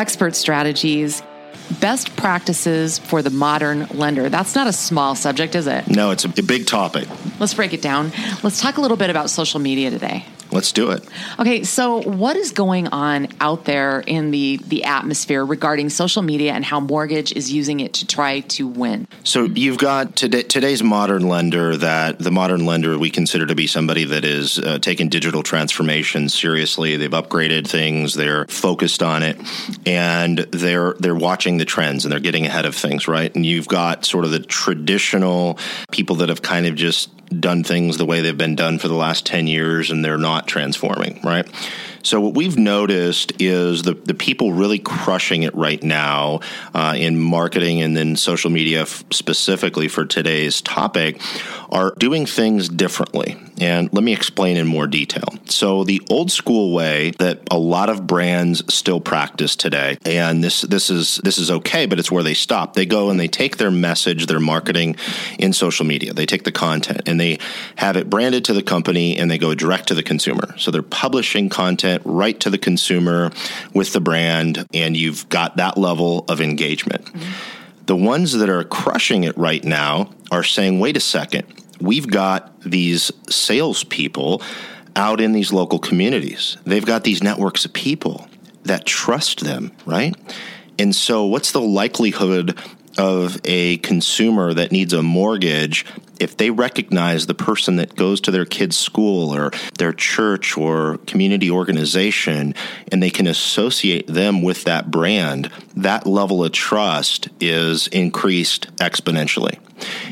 expert strategies, best practices for the modern lender. That's not a small subject, is it? No, it's a big topic. Let's break it down. Let's talk a little bit about social media today. Let's do it. Okay, so what is going on out there in the the atmosphere regarding social media and how mortgage is using it to try to win? So you've got today, today's modern lender that the modern lender we consider to be somebody that is uh, taking digital transformation seriously. They've upgraded things, they're focused on it, and they're they're watching the trends and they're getting ahead of things, right? And you've got sort of the traditional people that have kind of just done things the way they've been done for the last 10 years and they're not transforming, right? So what we've noticed is the, the people really crushing it right now uh, in marketing and then social media f- specifically for today's topic are doing things differently. And let me explain in more detail. So the old school way that a lot of brands still practice today, and this this is this is okay, but it's where they stop. They go and they take their message, their marketing in social media. They take the content and they have it branded to the company and they go direct to the consumer. So they're publishing content right to the consumer with the brand, and you've got that level of engagement. Mm-hmm. The ones that are crushing it right now are saying, wait a second, we've got these salespeople out in these local communities. They've got these networks of people that trust them, right? And so, what's the likelihood of a consumer that needs a mortgage if they recognize the person that goes to their kid's school or their church or community organization and they can associate them with that brand, that level of trust is increased exponentially.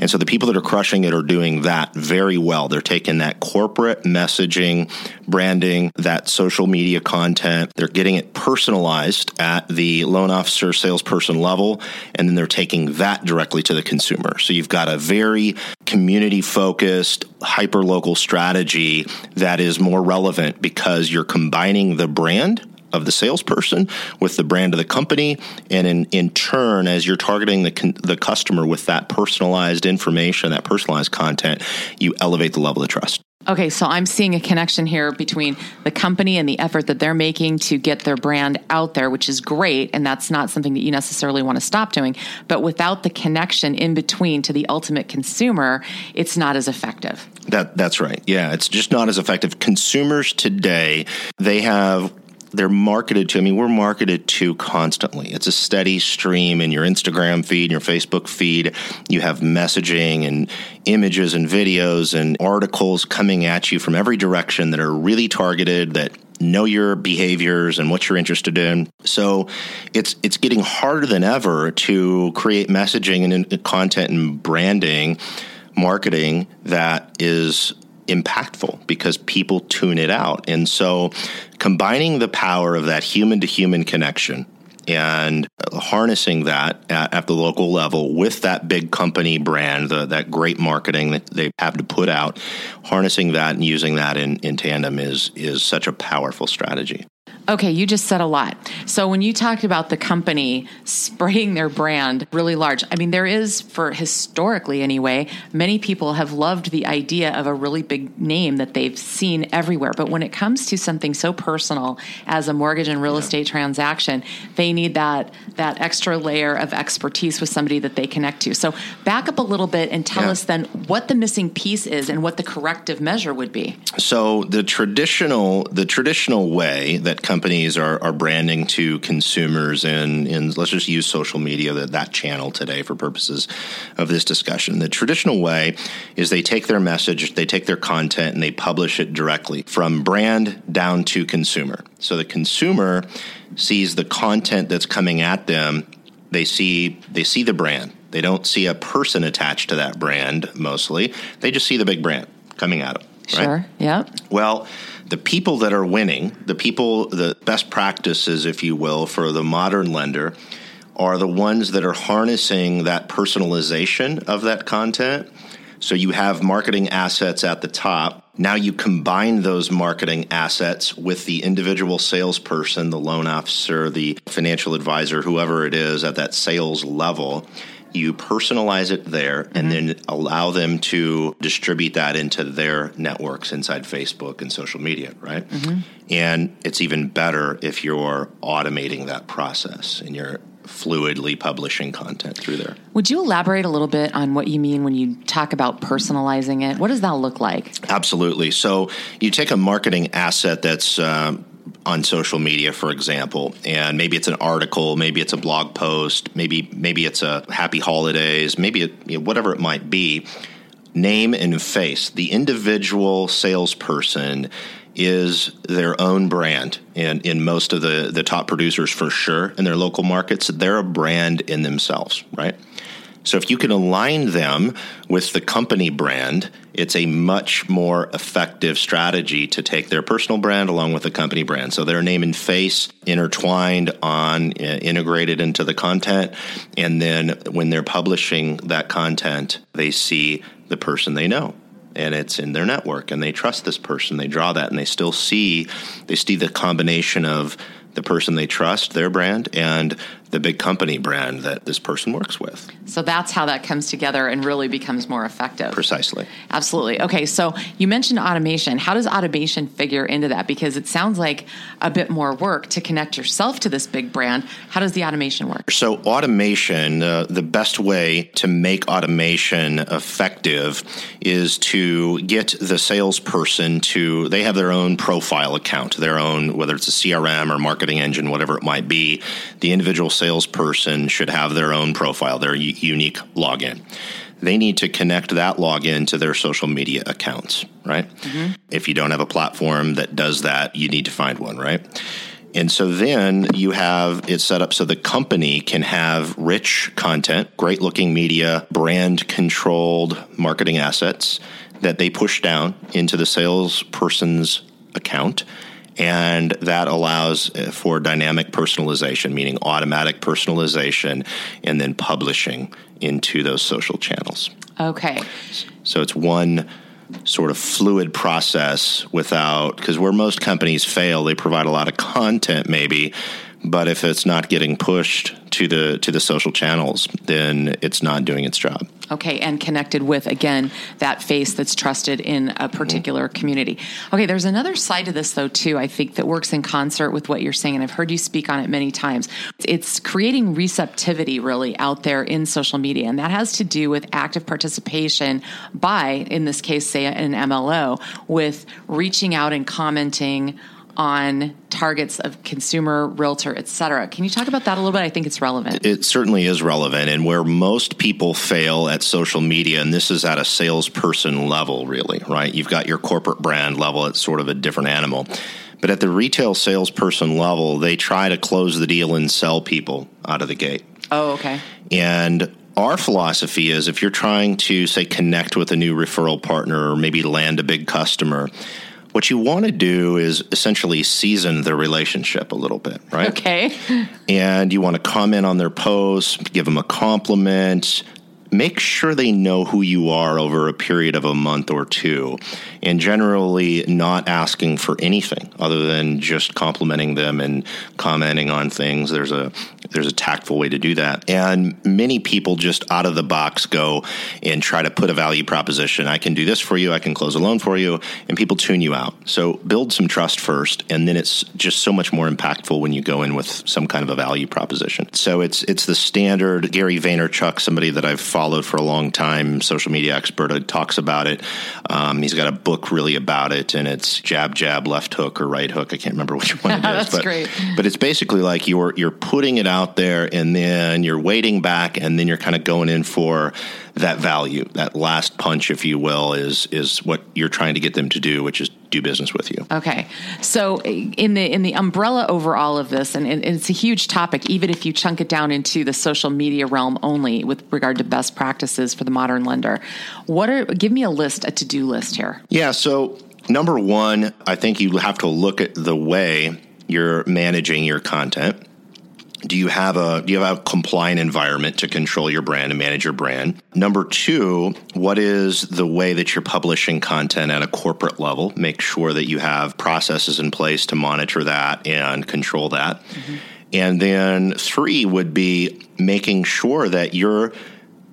And so the people that are crushing it are doing that very well. They're taking that corporate messaging, branding, that social media content, they're getting it personalized at the loan officer, salesperson level, and then they're taking that directly to the consumer. So you've got a very community focused, hyper local strategy that is more relevant because you're combining the brand of the salesperson with the brand of the company and in, in turn as you're targeting the, the customer with that personalized information that personalized content you elevate the level of trust Okay, so I'm seeing a connection here between the company and the effort that they're making to get their brand out there, which is great. And that's not something that you necessarily want to stop doing. But without the connection in between to the ultimate consumer, it's not as effective. That, that's right. Yeah, it's just not as effective. Consumers today, they have they're marketed to. I mean, we're marketed to constantly. It's a steady stream in your Instagram feed, your Facebook feed. You have messaging and images and videos and articles coming at you from every direction that are really targeted that know your behaviors and what you're interested in. So it's it's getting harder than ever to create messaging and content and branding marketing that is impactful because people tune it out. And so combining the power of that human to human connection and harnessing that at, at, the local level with that big company brand, the, that great marketing that they have to put out, harnessing that and using that in, in tandem is is such a powerful strategy. Okay, you just said a lot. So when you talked about the company spraying their brand really large, I mean, there is, for historically anyway, many people have loved the idea of a really big name that they've seen everywhere. But when it comes to something so personal as a mortgage and real yeah. estate transaction, they need that that extra layer of expertise with somebody that they connect to. So back up a little bit and tell yeah. us then what the missing piece is and what the corrective measure would be. So the traditional the traditional way that companies are, are branding to consumers in, in let's just use social media that, that channel today for purposes of this discussion. The traditional way is they take their message they take their content and they publish it directly from brand down to consumer. So the consumer sees the content that's coming at them. They see they see the brand. They don't see a person attached to that brand mostly. They just see the big brand coming at them right? sure yeah well the people that are winning, the people, the best practices, if you will, for the modern lender are the ones that are harnessing that personalization of that content. So you have marketing assets at the top. Now you combine those marketing assets with the individual salesperson, the loan officer, the financial advisor, whoever it is at that sales level you personalize it there and then allow them to distribute that into their networks inside Facebook and social media, right? And it's even better if you're automating that process and you're fluidly publishing content through there. Would you elaborate a little bit on what you mean when you talk about personalizing it? What does that look like? Absolutely. So you take a marketing asset that's um, on social media, for example, and maybe it's an article, maybe it's a blog post, maybe maybe it's a happy holidays, maybe it, you know, whatever it might be. Name and face. The individual salesperson is their own brand and in most of the the top producers for sure in their local markets they're a brand in themselves right so if you can align them with the company brand, it's a much more effective strategy to take their personal brand along with the company brand. So their name and face intertwined on, uh, integrated into the content. And then when they're publishing that content, they see the person they know and it's in their network and they trust this person. They draw that and they still see, they see the combination of the person they trust, their brand, and the big company brand that this person works with. So that's how that comes together and really becomes more effective. Precisely. Absolutely. Okay, so you mentioned automation. How does automation figure into that? Because it sounds like a bit more work to connect yourself to this big brand. How does the automation work? So, automation, uh, the best way to make automation effective is to get the salesperson to, they have their own profile account, their own, whether it's a CRM or marketing engine, whatever it might be. The individual salesperson should have their own profile, their unique login. They need to connect that login to their social media accounts, right? Mm-hmm. If you don't have a platform that does that, you need to find one, right? And so then you have it set up so the company can have rich content, great looking media, brand controlled marketing assets that they push down into the salesperson's account. And that allows uh, for dynamic personalization, meaning automatic personalization, and then publishing into those social channels. Okay. So it's one sort of fluid process without because where most companies fail, they provide a lot of content maybe, but if it's not getting pushed to the to the social channels, then it's not doing its job. Okay, and connected with again that face that's trusted in a particular mm-hmm. community. Okay, there's another side to this though too. I think that works in concert with what you're saying, and I've heard you speak on it many times. It's creating receptivity really out there in social media, and that has to do with active participation by, in this case, say an MLO, with reaching out and commenting on targets of consumer, realtor, et cetera. Can you talk about that a little bit? I think it's relevant. It certainly is relevant. And where most people fail at social media, and this is at a salesperson level, really, right? You've got your corporate brand level, it's sort of a different animal. But at the retail salesperson level, they try to close the deal and sell people out of the gate. Oh, okay. And our philosophy is if you're trying to, say, connect with a new referral partner or maybe land a big customer, what you want to do is essentially season the relationship a little bit, right? Okay. And you want to comment on their posts, give them a compliment, make sure they know who you are over a period of a month or two, and generally not asking for anything other than just complimenting them and commenting on things. There's a there's a tactful way to do that, and many people just out of the box go and try to put a value proposition. I can do this for you. I can close a loan for you, and people tune you out. So build some trust first, and then it's just so much more impactful when you go in with some kind of a value proposition. So it's it's the standard Gary Vaynerchuk, somebody that I've followed for a long time, social media expert, uh, talks about it. Um, he's got a book really about it, and it's jab, jab, left hook or right hook. I can't remember which one it is. That's but, great. But it's basically like you're you're putting it out there, and then you're waiting back, and then you're kind of going in for that value, that last punch, if you will, is is what you're trying to get them to do, which is do business with you. Okay, so eh, in the in the umbrella over all of this, and, and it's a huge topic, even if you chunk it down into the social media realm only, with regard to best practices for the modern lender. What are? Give me a list, a to do list here. Yeah. So number one, I think you have to look at the way you're managing your content. Do you have a do you have a compliant environment to control your brand and manage your brand? Number two, what is the way that you're publishing content at a corporate level? Make sure that you have processes in place to monitor that and control that. Mm-hmm. And then three would be making sure that you're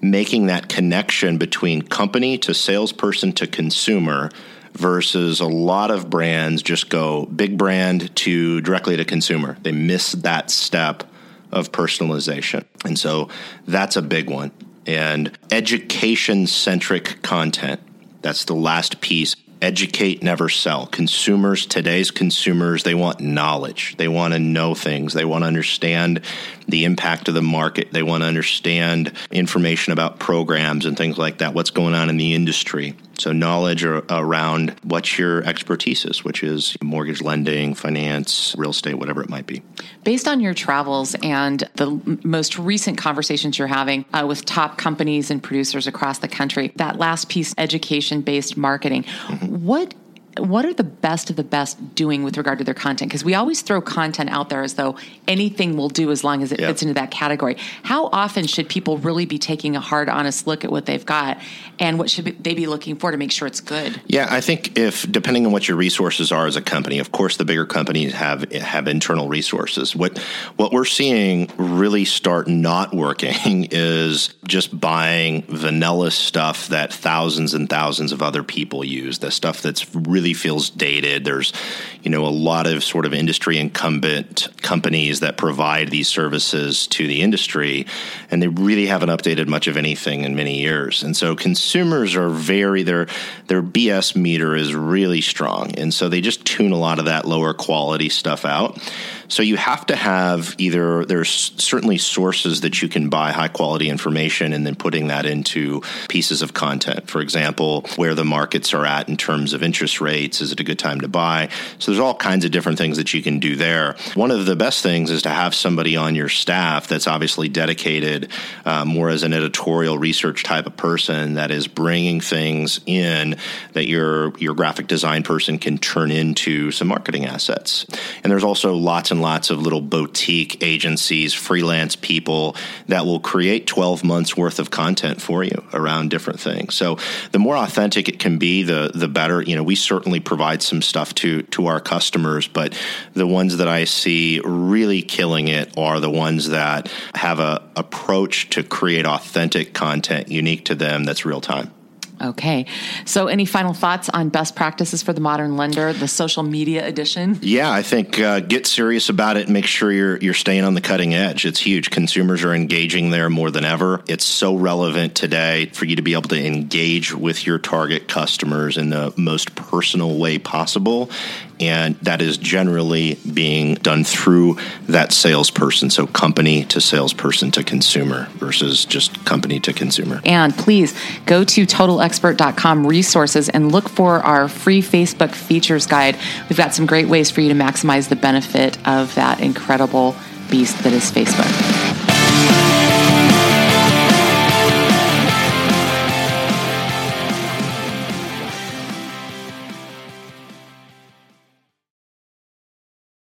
making that connection between company to salesperson to consumer versus a lot of brands just go big brand to directly to consumer. They miss that step of personalization. And so that's a big one. And education centric content. That's the last piece educate, never sell. Consumers, today's consumers, they want knowledge. They want to know things. They want to understand the impact of the market. They want to understand information about programs and things like that, what's going on in the industry. So, knowledge around what your expertise is, which is mortgage lending, finance, real estate, whatever it might be. Based on your travels and the most recent conversations you're having uh, with top companies and producers across the country, that last piece, education based marketing, mm-hmm. what what are the best of the best doing with regard to their content? Because we always throw content out there as though anything will do as long as it yep. fits into that category. How often should people really be taking a hard, honest look at what they've got, and what should they be looking for to make sure it's good? Yeah, I think if depending on what your resources are as a company, of course, the bigger companies have have internal resources. What what we're seeing really start not working is just buying vanilla stuff that thousands and thousands of other people use. The stuff that's really feels dated. There's, you know, a lot of sort of industry incumbent companies that provide these services to the industry, and they really haven't updated much of anything in many years. And so consumers are very their their BS meter is really strong, and so they just tune a lot of that lower quality stuff out. So you have to have either there's certainly sources that you can buy high quality information and then putting that into pieces of content. For example, where the markets are at in terms of interest rates, is it a good time to buy? So there's all kinds of different things that you can do there. One of the best things is to have somebody on your staff that's obviously dedicated uh, more as an editorial research type of person that is bringing things in that your your graphic design person can turn into some marketing assets. And there's also lots and lots of little boutique agencies, freelance people that will create 12 months worth of content for you around different things. So the more authentic it can be, the the better. You know, we certainly provide some stuff to to our customers, but the ones that I see really killing it are the ones that have a approach to create authentic content unique to them that's real time. Okay. So, any final thoughts on best practices for the modern lender, the social media edition? Yeah, I think uh, get serious about it make sure you're you're staying on the cutting edge. It's huge. Consumers are engaging there more than ever. It's so relevant today for you to be able to engage with your target customers in the most personal way possible and that is generally being done through that salesperson. So, company to salesperson to consumer versus just company to consumer. And please go to totalexpert.com resources and look for our free Facebook features guide. We've got some great ways for you to maximize the benefit of that incredible beast that is Facebook.